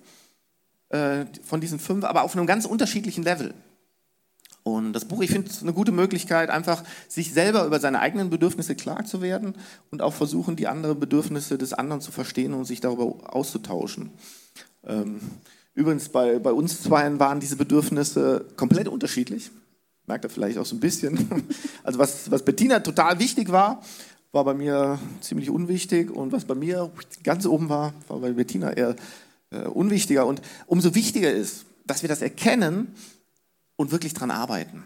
äh, von diesen fünf, aber auf einem ganz unterschiedlichen Level. Und das Buch, ich finde es eine gute Möglichkeit, einfach sich selber über seine eigenen Bedürfnisse klar zu werden und auch versuchen, die anderen Bedürfnisse des anderen zu verstehen und sich darüber auszutauschen. Ähm, Übrigens, bei, bei uns zweien waren diese Bedürfnisse komplett unterschiedlich. Merkt ihr vielleicht auch so ein bisschen. Also was, was Bettina total wichtig war, war bei mir ziemlich unwichtig. Und was bei mir ganz oben war, war bei Bettina eher äh, unwichtiger. Und umso wichtiger ist, dass wir das erkennen und wirklich dran arbeiten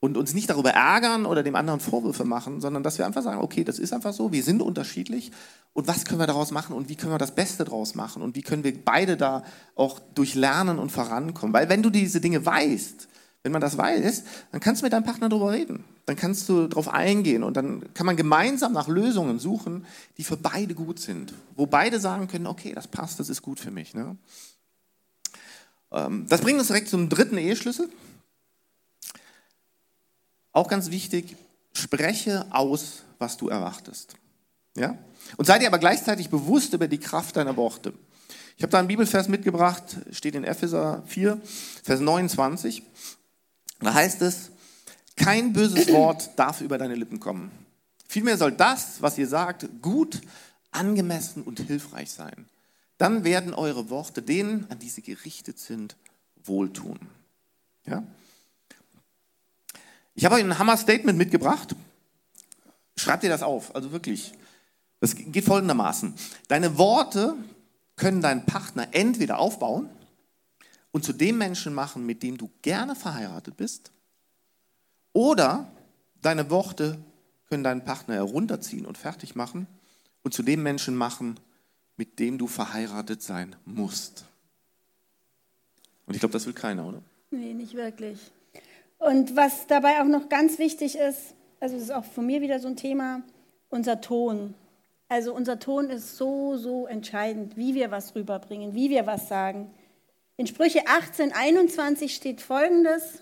und uns nicht darüber ärgern oder dem anderen Vorwürfe machen, sondern dass wir einfach sagen, okay, das ist einfach so, wir sind unterschiedlich und was können wir daraus machen und wie können wir das Beste daraus machen und wie können wir beide da auch durch Lernen und vorankommen. Weil wenn du diese Dinge weißt, wenn man das weiß, dann kannst du mit deinem Partner darüber reden. Dann kannst du darauf eingehen und dann kann man gemeinsam nach Lösungen suchen, die für beide gut sind. Wo beide sagen können, okay, das passt, das ist gut für mich. Ne? Ähm, das bringt uns direkt zum dritten Eheschlüssel. Auch ganz wichtig, spreche aus, was du erwartest. Ja? Und sei dir aber gleichzeitig bewusst über die Kraft deiner Worte. Ich habe da einen Bibelvers mitgebracht, steht in Epheser 4, Vers 29. Da heißt es, kein böses Wort darf über deine Lippen kommen. Vielmehr soll das, was ihr sagt, gut, angemessen und hilfreich sein. Dann werden eure Worte denen, an die sie gerichtet sind, wohltun. Ja? Ich habe euch ein Hammer-Statement mitgebracht. Schreibt dir das auf, also wirklich. Das geht folgendermaßen. Deine Worte können deinen Partner entweder aufbauen und zu dem Menschen machen, mit dem du gerne verheiratet bist, oder deine Worte können deinen Partner herunterziehen und fertig machen und zu dem Menschen machen, mit dem du verheiratet sein musst. Und ich glaube, das will keiner, oder? Nee, nicht wirklich. Und was dabei auch noch ganz wichtig ist, also das ist auch von mir wieder so ein Thema, unser Ton. Also unser Ton ist so, so entscheidend, wie wir was rüberbringen, wie wir was sagen. In Sprüche 18, 21 steht Folgendes.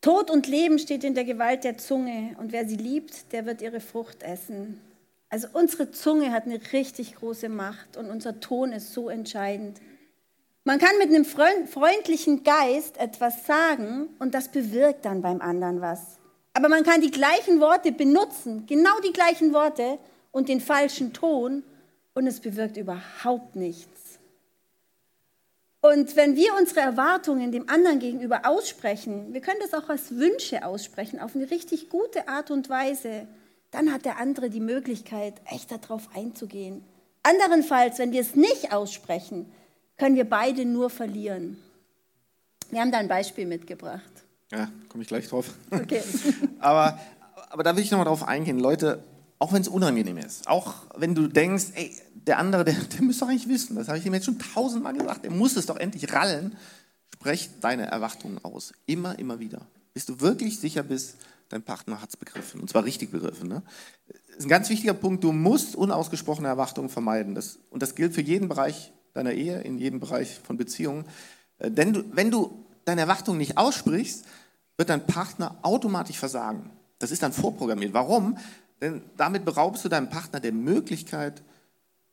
Tod und Leben steht in der Gewalt der Zunge und wer sie liebt, der wird ihre Frucht essen. Also unsere Zunge hat eine richtig große Macht und unser Ton ist so entscheidend. Man kann mit einem freundlichen Geist etwas sagen und das bewirkt dann beim anderen was. Aber man kann die gleichen Worte benutzen, genau die gleichen Worte und den falschen Ton und es bewirkt überhaupt nichts. Und wenn wir unsere Erwartungen dem anderen gegenüber aussprechen, wir können das auch als Wünsche aussprechen, auf eine richtig gute Art und Weise, dann hat der andere die Möglichkeit, echt darauf einzugehen. Anderenfalls, wenn wir es nicht aussprechen, können wir beide nur verlieren. Wir haben da ein Beispiel mitgebracht. Ja, komme ich gleich drauf. Okay. aber, aber da will ich nochmal drauf eingehen. Leute, auch wenn es unangenehm ist, auch wenn du denkst, ey, der andere, der, der müsste doch eigentlich wissen, das habe ich ihm jetzt schon tausendmal gesagt, der muss es doch endlich rallen, sprech deine Erwartungen aus. Immer, immer wieder. Bis du wirklich sicher bist, dein Partner hat es begriffen. Und zwar richtig begriffen. Ne? Das ist ein ganz wichtiger Punkt. Du musst unausgesprochene Erwartungen vermeiden. Das, und das gilt für jeden Bereich deiner Ehe, in jedem Bereich von Beziehungen. Äh, denn du, wenn du deine Erwartungen nicht aussprichst, wird dein Partner automatisch versagen. Das ist dann vorprogrammiert. Warum? Denn damit beraubst du deinem Partner der Möglichkeit,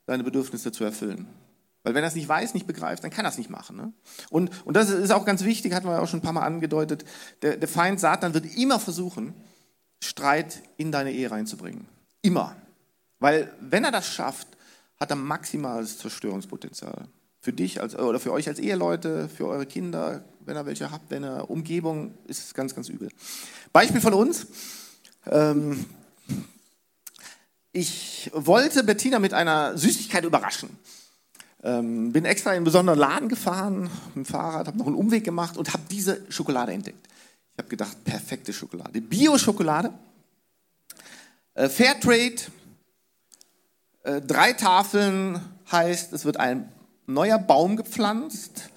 deine Bedürfnisse zu erfüllen. Weil wenn er es nicht weiß, nicht begreift, dann kann er es nicht machen. Ne? Und, und das ist auch ganz wichtig, hatten wir auch schon ein paar Mal angedeutet, der, der Feind Satan wird immer versuchen, Streit in deine Ehe reinzubringen. Immer. Weil wenn er das schafft, hat er maximales Zerstörungspotenzial. Für dich als, oder für euch als Eheleute, für eure Kinder, wenn ihr welche habt, wenn ihr Umgebung, ist es ganz, ganz übel. Beispiel von uns. Ähm, ich wollte Bettina mit einer Süßigkeit überraschen. Ähm, bin extra in einen besonderen Laden gefahren mit dem Fahrrad, habe noch einen Umweg gemacht und habe diese Schokolade entdeckt. Ich habe gedacht, perfekte Schokolade. Bio-Schokolade, äh, Fairtrade, äh, drei Tafeln heißt, es wird ein neuer Baum gepflanzt.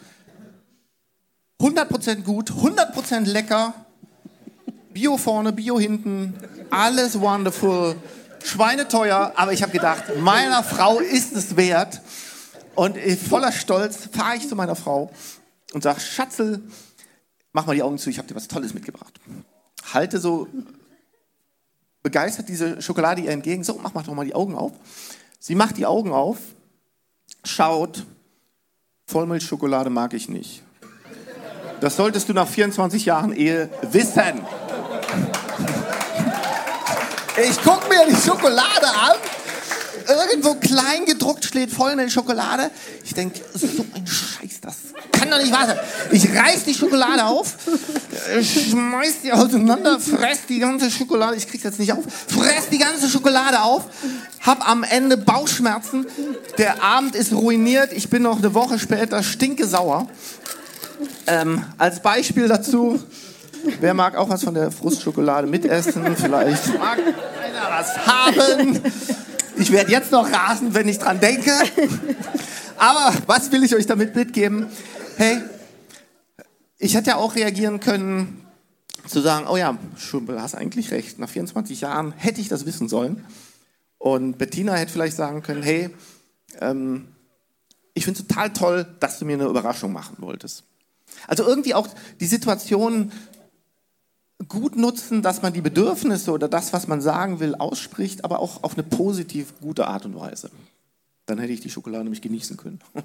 100% gut, 100% lecker. Bio vorne, Bio hinten, alles wonderful. Schweineteuer, aber ich habe gedacht, meiner Frau ist es wert. Und voller Stolz fahre ich zu meiner Frau und sage, Schatzel, mach mal die Augen zu, ich habe dir was Tolles mitgebracht. Halte so begeistert diese Schokolade ihr entgegen, so, mach, mach doch mal die Augen auf. Sie macht die Augen auf, schaut, Vollmilchschokolade mag ich nicht. Das solltest du nach 24 Jahren Ehe wissen. Ich gucke mir die Schokolade an irgendwo klein gedruckt steht Vollmilchschokolade. Ich denke, so ein Scheiß, das kann doch nicht wahr sein. Ich reiß die Schokolade auf, schmeiß die auseinander, fress die ganze Schokolade, ich krieg's jetzt nicht auf, fress die ganze Schokolade auf, hab am Ende Bauchschmerzen, der Abend ist ruiniert, ich bin noch eine Woche später stinkesauer. Ähm, als Beispiel dazu, wer mag auch was von der Frustschokolade mitessen? Vielleicht mag einer was haben. Ich werde jetzt noch rasen, wenn ich dran denke. Aber was will ich euch damit mitgeben? Hey, ich hätte ja auch reagieren können, zu sagen, oh ja, du hast eigentlich recht, nach 24 Jahren hätte ich das wissen sollen. Und Bettina hätte vielleicht sagen können, hey, ähm, ich finde es total toll, dass du mir eine Überraschung machen wolltest. Also irgendwie auch die Situation gut nutzen, dass man die Bedürfnisse oder das, was man sagen will, ausspricht, aber auch auf eine positiv gute Art und Weise. Dann hätte ich die Schokolade nämlich genießen können.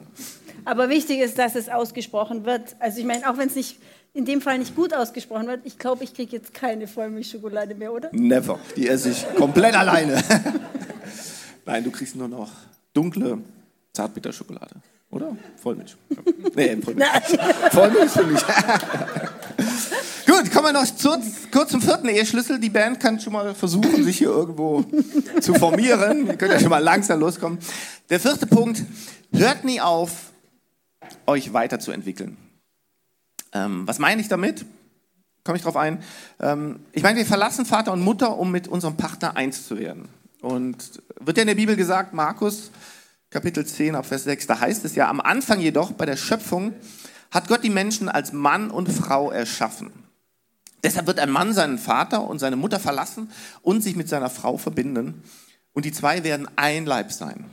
Aber wichtig ist, dass es ausgesprochen wird. Also ich meine, auch wenn es nicht in dem Fall nicht gut ausgesprochen wird, ich glaube, ich kriege jetzt keine Vollmilchschokolade mehr, oder? Never. Die esse ich komplett alleine. Nein, du kriegst nur noch dunkle Zartbitterschokolade. Oder? Vollmilch. Nee, Vollmilch. Vollmilch für mich. Gut, kommen wir noch zu, kurz zum vierten Eheschlüssel. Die Band kann schon mal versuchen, sich hier irgendwo zu formieren. Ihr könnt ja schon mal langsam loskommen. Der vierte Punkt, hört nie auf, euch weiterzuentwickeln. Ähm, was meine ich damit? Komme ich drauf ein? Ähm, ich meine, wir verlassen Vater und Mutter, um mit unserem Partner eins zu werden. Und wird ja in der Bibel gesagt, Markus Kapitel 10 ab Vers 6, da heißt es ja, am Anfang jedoch bei der Schöpfung hat Gott die Menschen als Mann und Frau erschaffen. Deshalb wird ein Mann seinen Vater und seine Mutter verlassen und sich mit seiner Frau verbinden. Und die zwei werden ein Leib sein.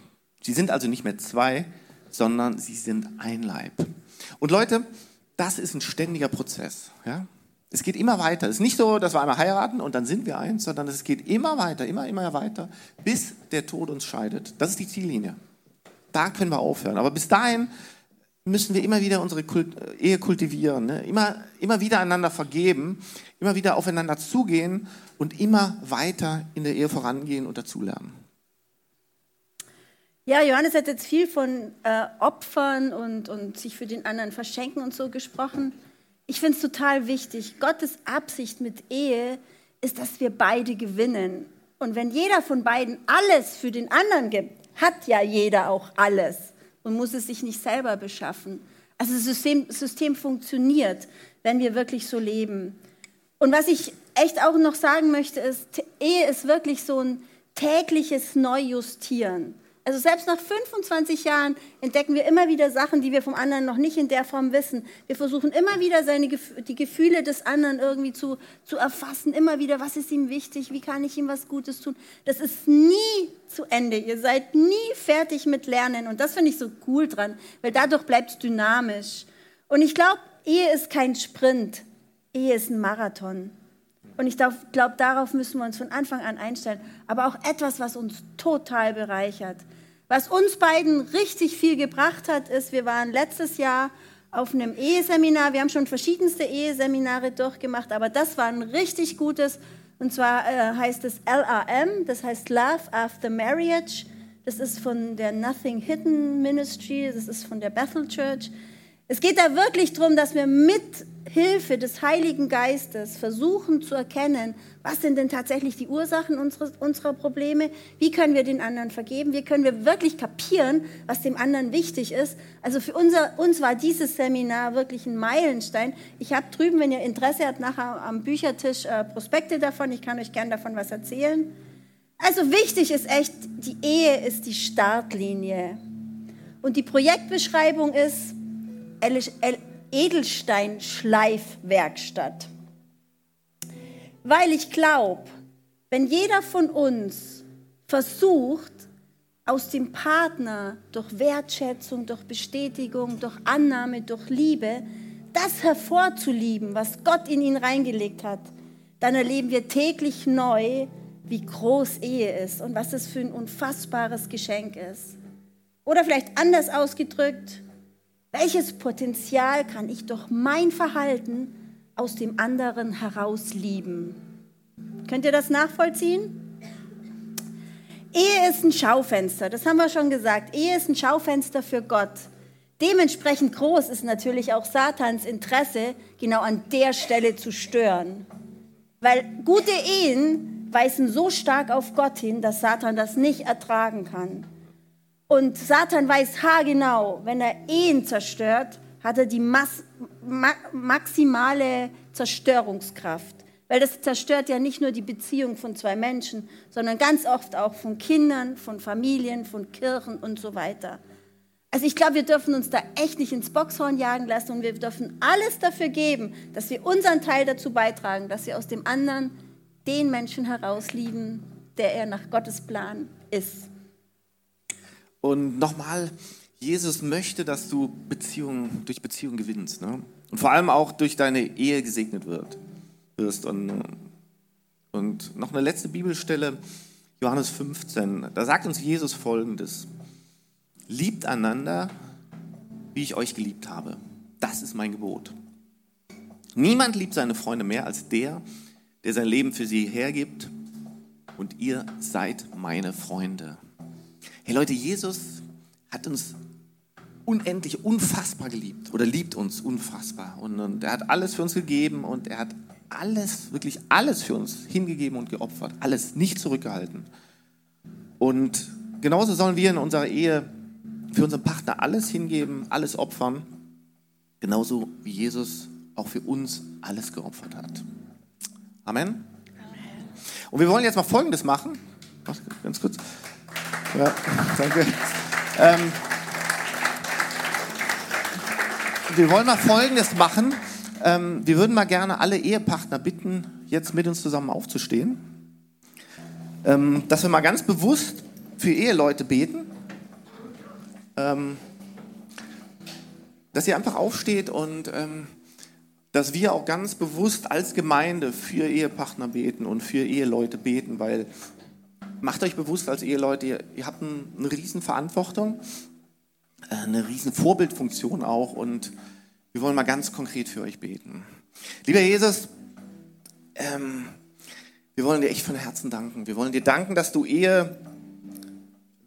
Sie sind also nicht mehr zwei, sondern sie sind ein Leib. Und Leute, das ist ein ständiger Prozess. Ja? Es geht immer weiter. Es ist nicht so, dass wir einmal heiraten und dann sind wir eins, sondern es geht immer weiter, immer, immer weiter, bis der Tod uns scheidet. Das ist die Ziellinie. Da können wir aufhören. Aber bis dahin müssen wir immer wieder unsere Kult Ehe kultivieren, ne? immer, immer wieder einander vergeben, immer wieder aufeinander zugehen und immer weiter in der Ehe vorangehen und dazulernen. Ja, Johannes hat jetzt viel von äh, Opfern und, und sich für den anderen verschenken und so gesprochen. Ich finde es total wichtig. Gottes Absicht mit Ehe ist, dass wir beide gewinnen. Und wenn jeder von beiden alles für den anderen gibt, hat ja jeder auch alles und muss es sich nicht selber beschaffen. Also das System, System funktioniert, wenn wir wirklich so leben. Und was ich echt auch noch sagen möchte, ist, Ehe ist wirklich so ein tägliches Neujustieren. Also selbst nach 25 Jahren entdecken wir immer wieder Sachen, die wir vom anderen noch nicht in der Form wissen. Wir versuchen immer wieder seine, die Gefühle des anderen irgendwie zu, zu erfassen. Immer wieder, was ist ihm wichtig? Wie kann ich ihm was Gutes tun? Das ist nie zu Ende. Ihr seid nie fertig mit Lernen. Und das finde ich so cool dran, weil dadurch bleibt es dynamisch. Und ich glaube, Ehe ist kein Sprint. Ehe ist ein Marathon. Und ich glaube, darauf müssen wir uns von Anfang an einstellen. Aber auch etwas, was uns total bereichert. Was uns beiden richtig viel gebracht hat, ist, wir waren letztes Jahr auf einem Eheseminar. Wir haben schon verschiedenste Eheseminare durchgemacht, aber das war ein richtig gutes. Und zwar äh, heißt es LRM, das heißt Love After Marriage. Das ist von der Nothing Hidden Ministry, das ist von der Bethel Church. Es geht da wirklich darum, dass wir mit Hilfe des Heiligen Geistes versuchen zu erkennen, was sind denn tatsächlich die Ursachen unserer, unserer Probleme, wie können wir den anderen vergeben, wie können wir wirklich kapieren, was dem anderen wichtig ist. Also für unser, uns war dieses Seminar wirklich ein Meilenstein. Ich habe drüben, wenn ihr Interesse habt, nachher am Büchertisch äh, Prospekte davon. Ich kann euch gerne davon was erzählen. Also wichtig ist echt, die Ehe ist die Startlinie. Und die Projektbeschreibung ist, Edelsteinschleifwerkstatt. Weil ich glaube, wenn jeder von uns versucht, aus dem Partner durch Wertschätzung, durch Bestätigung, durch Annahme, durch Liebe, das hervorzulieben, was Gott in ihn reingelegt hat, dann erleben wir täglich neu, wie groß Ehe ist und was es für ein unfassbares Geschenk ist. Oder vielleicht anders ausgedrückt, welches Potenzial kann ich durch mein Verhalten aus dem anderen heraus lieben? Könnt ihr das nachvollziehen? Ehe ist ein Schaufenster, das haben wir schon gesagt. Ehe ist ein Schaufenster für Gott. Dementsprechend groß ist natürlich auch Satans Interesse, genau an der Stelle zu stören. Weil gute Ehen weisen so stark auf Gott hin, dass Satan das nicht ertragen kann. Und Satan weiß haargenau, wenn er Ehen zerstört, hat er die Mas ma maximale Zerstörungskraft. Weil das zerstört ja nicht nur die Beziehung von zwei Menschen, sondern ganz oft auch von Kindern, von Familien, von Kirchen und so weiter. Also ich glaube, wir dürfen uns da echt nicht ins Boxhorn jagen lassen und wir dürfen alles dafür geben, dass wir unseren Teil dazu beitragen, dass wir aus dem anderen den Menschen herauslieben, der er nach Gottes Plan ist. Und nochmal, Jesus möchte, dass du Beziehungen durch Beziehungen gewinnst. Ne? Und vor allem auch durch deine Ehe gesegnet wird, wirst. Und, und noch eine letzte Bibelstelle, Johannes 15. Da sagt uns Jesus folgendes. Liebt einander, wie ich euch geliebt habe. Das ist mein Gebot. Niemand liebt seine Freunde mehr als der, der sein Leben für sie hergibt. Und ihr seid meine Freunde. Hey Leute, Jesus hat uns unendlich, unfassbar geliebt oder liebt uns unfassbar. Und, und er hat alles für uns gegeben und er hat alles, wirklich alles für uns hingegeben und geopfert. Alles nicht zurückgehalten. Und genauso sollen wir in unserer Ehe für unseren Partner alles hingeben, alles opfern. Genauso wie Jesus auch für uns alles geopfert hat. Amen. Amen. Und wir wollen jetzt mal Folgendes machen. Ganz kurz. Ja, danke. Ähm, wir wollen mal Folgendes machen. Ähm, wir würden mal gerne alle Ehepartner bitten, jetzt mit uns zusammen aufzustehen. Ähm, dass wir mal ganz bewusst für Eheleute beten. Ähm, dass ihr einfach aufsteht und ähm, dass wir auch ganz bewusst als Gemeinde für Ehepartner beten und für Eheleute beten, weil macht euch bewusst als Eheleute, ihr, ihr habt ein, eine riesen Verantwortung, äh, eine riesen Vorbildfunktion auch und wir wollen mal ganz konkret für euch beten. Lieber Jesus, ähm, wir wollen dir echt von Herzen danken. Wir wollen dir danken, dass du Ehe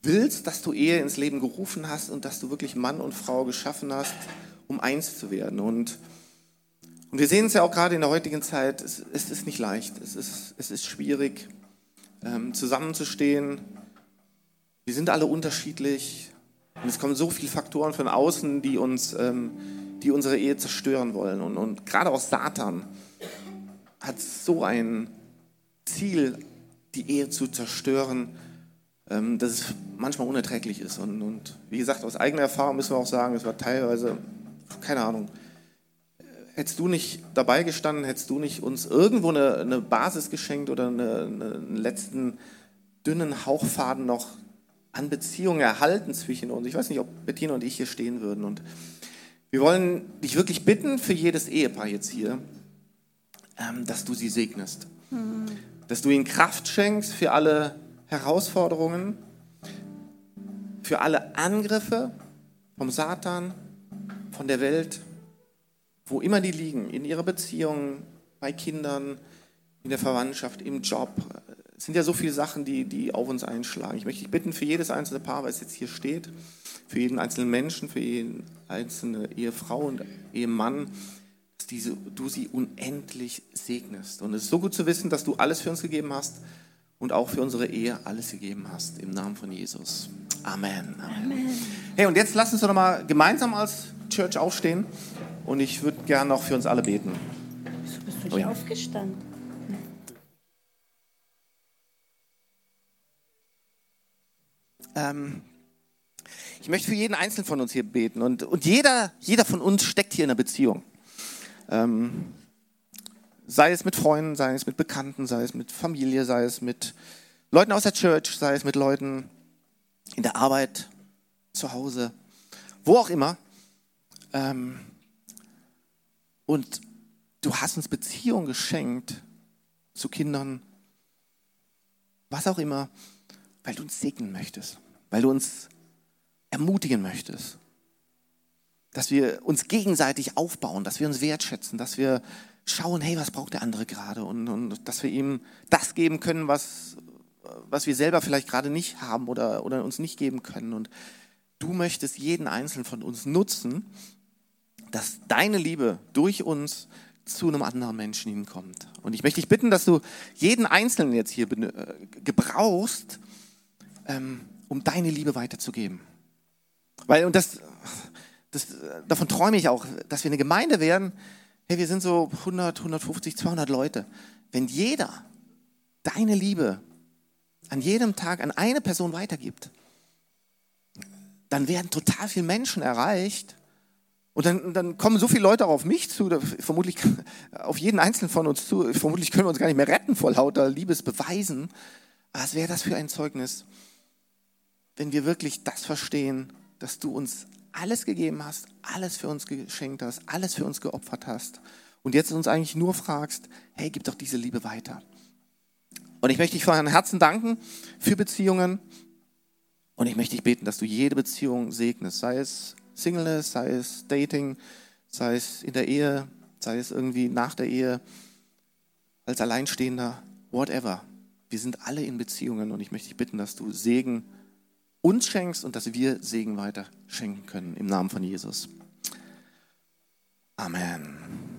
willst, dass du Ehe ins Leben gerufen hast und dass du wirklich Mann und Frau geschaffen hast, um eins zu werden. Und, und wir sehen es ja auch gerade in der heutigen Zeit, es, es ist nicht leicht, es ist, es ist schwierig. Ähm, zusammenzustehen. Wir sind alle unterschiedlich und es kommen so viele Faktoren von außen, die uns, ähm, die unsere Ehe zerstören wollen. Und, und gerade auch Satan hat so ein Ziel, die Ehe zu zerstören, ähm, dass es manchmal unerträglich ist. Und, und wie gesagt, aus eigener Erfahrung müssen wir auch sagen, es war teilweise, keine Ahnung, hättest du nicht dabei gestanden, hättest du nicht uns irgendwo eine, eine Basis geschenkt oder eine, eine, einen letzten dünnen Hauchfaden noch an Beziehungen erhalten zwischen uns. Ich weiß nicht, ob Bettina und ich hier stehen würden. Und wir wollen dich wirklich bitten für jedes Ehepaar jetzt hier, ähm, dass du sie segnest. Mhm. Dass du ihnen Kraft schenkst für alle Herausforderungen, für alle Angriffe vom Satan, von der Welt, wo immer die liegen, in ihrer Beziehung, bei Kindern, in der Verwandtschaft, im Job. Es sind ja so viele Sachen, die, die auf uns einschlagen. Ich möchte dich bitten, für jedes einzelne Paar, was jetzt hier steht, für jeden einzelnen Menschen, für jeden einzelne Ehefrau und Ehemann, dass diese, du sie unendlich segnest. Und es ist so gut zu wissen, dass du alles für uns gegeben hast und auch für unsere Ehe alles gegeben hast. Im Namen von Jesus. Amen. Amen. Amen. Hey, und jetzt lass uns doch mal gemeinsam als Church aufstehen. Und ich würde gerne noch für uns alle beten. Wieso bist du nicht oh ja. aufgestanden? Ähm, ich möchte für jeden Einzelnen von uns hier beten. Und, und jeder, jeder von uns steckt hier in einer Beziehung. Ähm, sei es mit Freunden, sei es mit Bekannten, sei es mit Familie, sei es mit Leuten aus der Church, sei es mit Leuten in der Arbeit, zu Hause, wo auch immer. Ähm, und du hast uns Beziehungen geschenkt zu Kindern, was auch immer, weil du uns segnen möchtest, weil du uns ermutigen möchtest, dass wir uns gegenseitig aufbauen, dass wir uns wertschätzen, dass wir schauen, hey, was braucht der andere gerade und, und dass wir ihm das geben können, was, was wir selber vielleicht gerade nicht haben oder, oder uns nicht geben können. Und du möchtest jeden Einzelnen von uns nutzen, dass deine Liebe durch uns zu einem anderen Menschen hinkommt. Und ich möchte dich bitten, dass du jeden Einzelnen jetzt hier äh, gebrauchst, ähm, um deine Liebe weiterzugeben. Weil, und das, das, davon träume ich auch, dass wir eine Gemeinde werden. Hey, wir sind so 100, 150, 200 Leute. Wenn jeder deine Liebe an jedem Tag an eine Person weitergibt, dann werden total viele Menschen erreicht, und dann, dann kommen so viele Leute auf mich zu, vermutlich auf jeden einzelnen von uns zu. Vermutlich können wir uns gar nicht mehr retten vor lauter Liebesbeweisen. Was wäre das für ein Zeugnis, wenn wir wirklich das verstehen, dass du uns alles gegeben hast, alles für uns geschenkt hast, alles für uns geopfert hast und jetzt uns eigentlich nur fragst, hey, gib doch diese Liebe weiter. Und ich möchte dich von Herzen danken für Beziehungen und ich möchte dich beten, dass du jede Beziehung segnest, sei es Singleness, sei es Dating, sei es in der Ehe, sei es irgendwie nach der Ehe, als Alleinstehender, whatever. Wir sind alle in Beziehungen und ich möchte dich bitten, dass du Segen uns schenkst und dass wir Segen weiter schenken können im Namen von Jesus. Amen.